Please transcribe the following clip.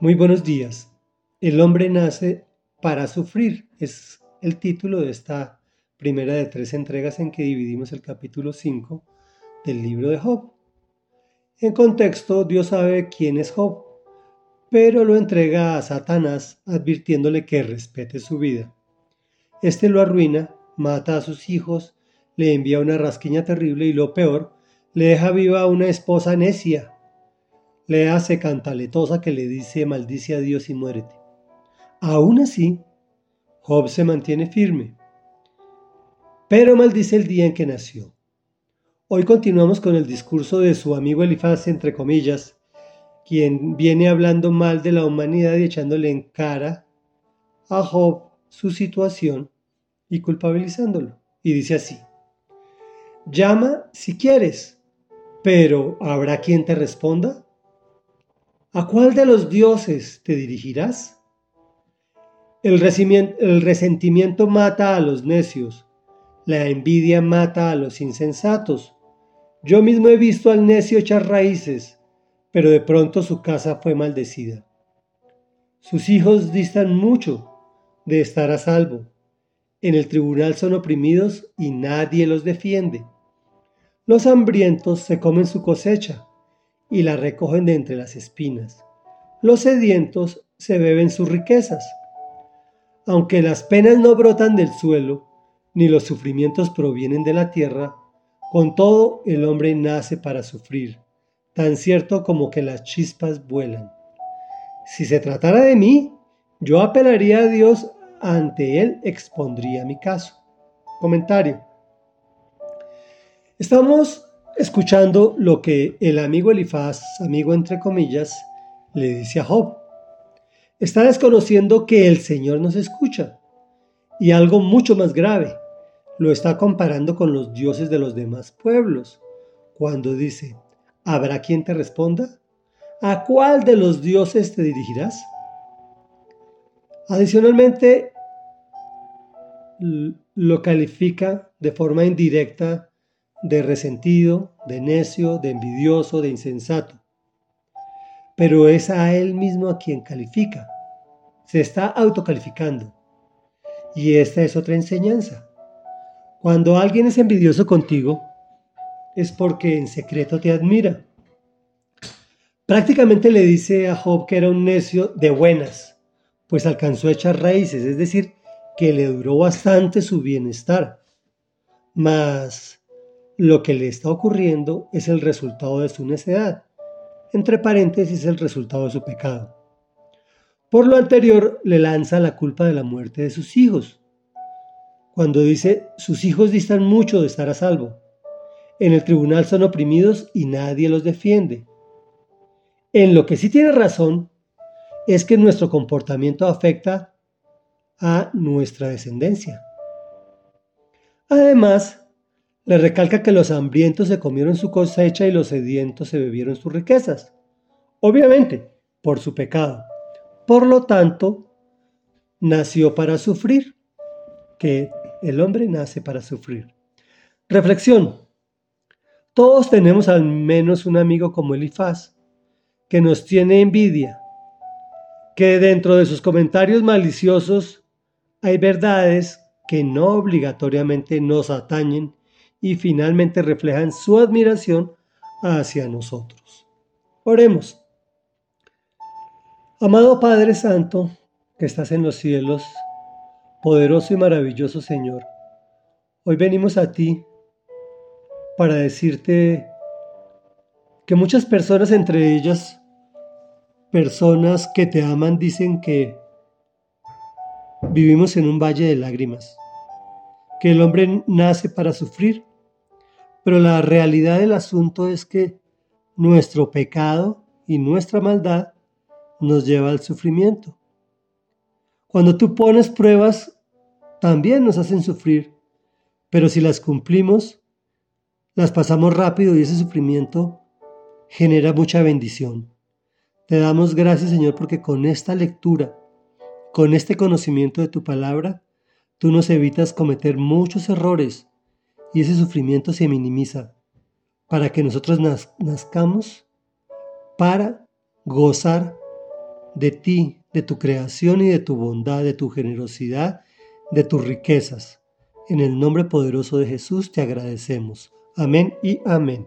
Muy buenos días. El hombre nace para sufrir. Es el título de esta primera de tres entregas en que dividimos el capítulo 5 del libro de Job. En contexto, Dios sabe quién es Job, pero lo entrega a Satanás advirtiéndole que respete su vida. Este lo arruina, mata a sus hijos, le envía una rasquiña terrible y lo peor, le deja viva a una esposa necia le hace cantaletosa que le dice maldice a Dios y muérete. Aún así, Job se mantiene firme, pero maldice el día en que nació. Hoy continuamos con el discurso de su amigo Elifaz, entre comillas, quien viene hablando mal de la humanidad y echándole en cara a Job su situación y culpabilizándolo. Y dice así, llama si quieres, pero ¿habrá quien te responda? ¿A cuál de los dioses te dirigirás? El, resentimiento mata a los necios, la envidia mata a los insensatos. Yo mismo he visto al necio echar raíces, pero de pronto su casa fue maldecida. Sus hijos distan mucho de estar a salvo. En el tribunal son oprimidos y nadie los defiende. Los hambrientos se comen su cosecha y la recogen de entre las espinas. Los sedientos se beben sus riquezas. Aunque las penas no brotan del suelo, ni los sufrimientos provienen de la tierra, con todo el hombre nace para sufrir, tan cierto como que las chispas vuelan. Si se tratara de mí, yo apelaría a Dios, ante Él expondría mi caso. Comentario. Estamos escuchando lo que el amigo Elifaz, amigo entre comillas, le dice a Job. Está desconociendo que el Señor nos escucha. Y algo mucho más grave, lo está comparando con los dioses de los demás pueblos, cuando dice, ¿habrá quien te responda? ¿A cuál de los dioses te dirigirás? Adicionalmente, lo califica de forma indirecta de resentido, de necio, de envidioso, de insensato. Pero es a él mismo a quien califica. Se está autocalificando. Y esta es otra enseñanza. Cuando alguien es envidioso contigo, es porque en secreto te admira. Prácticamente le dice a Job que era un necio de buenas, pues alcanzó a echar raíces, es decir, que le duró bastante su bienestar. Mas lo que le está ocurriendo es el resultado de su necedad, entre paréntesis el resultado de su pecado. Por lo anterior, le lanza la culpa de la muerte de sus hijos, cuando dice, sus hijos distan mucho de estar a salvo. En el tribunal son oprimidos y nadie los defiende. En lo que sí tiene razón es que nuestro comportamiento afecta a nuestra descendencia. Además, le recalca que los hambrientos se comieron su cosecha y los sedientos se bebieron sus riquezas. Obviamente, por su pecado. Por lo tanto, nació para sufrir, que el hombre nace para sufrir. Reflexión. Todos tenemos al menos un amigo como Elifaz, que nos tiene envidia, que dentro de sus comentarios maliciosos hay verdades que no obligatoriamente nos atañen y finalmente reflejan su admiración hacia nosotros. Oremos. Amado Padre Santo, que estás en los cielos, poderoso y maravilloso Señor, hoy venimos a ti para decirte que muchas personas, entre ellas personas que te aman, dicen que vivimos en un valle de lágrimas, que el hombre nace para sufrir pero la realidad del asunto es que nuestro pecado y nuestra maldad nos lleva al sufrimiento. Cuando tú pones pruebas, también nos hacen sufrir, pero si las cumplimos, las pasamos rápido y ese sufrimiento genera mucha bendición. Te damos gracias, Señor, porque con esta lectura, con este conocimiento de tu palabra, tú nos evitas cometer muchos errores y ese sufrimiento se minimiza para que nosotros nazcamos para gozar de ti, de tu creación y de tu bondad, de tu generosidad, de tus riquezas. En el nombre poderoso de Jesús te agradecemos. Amén y amén.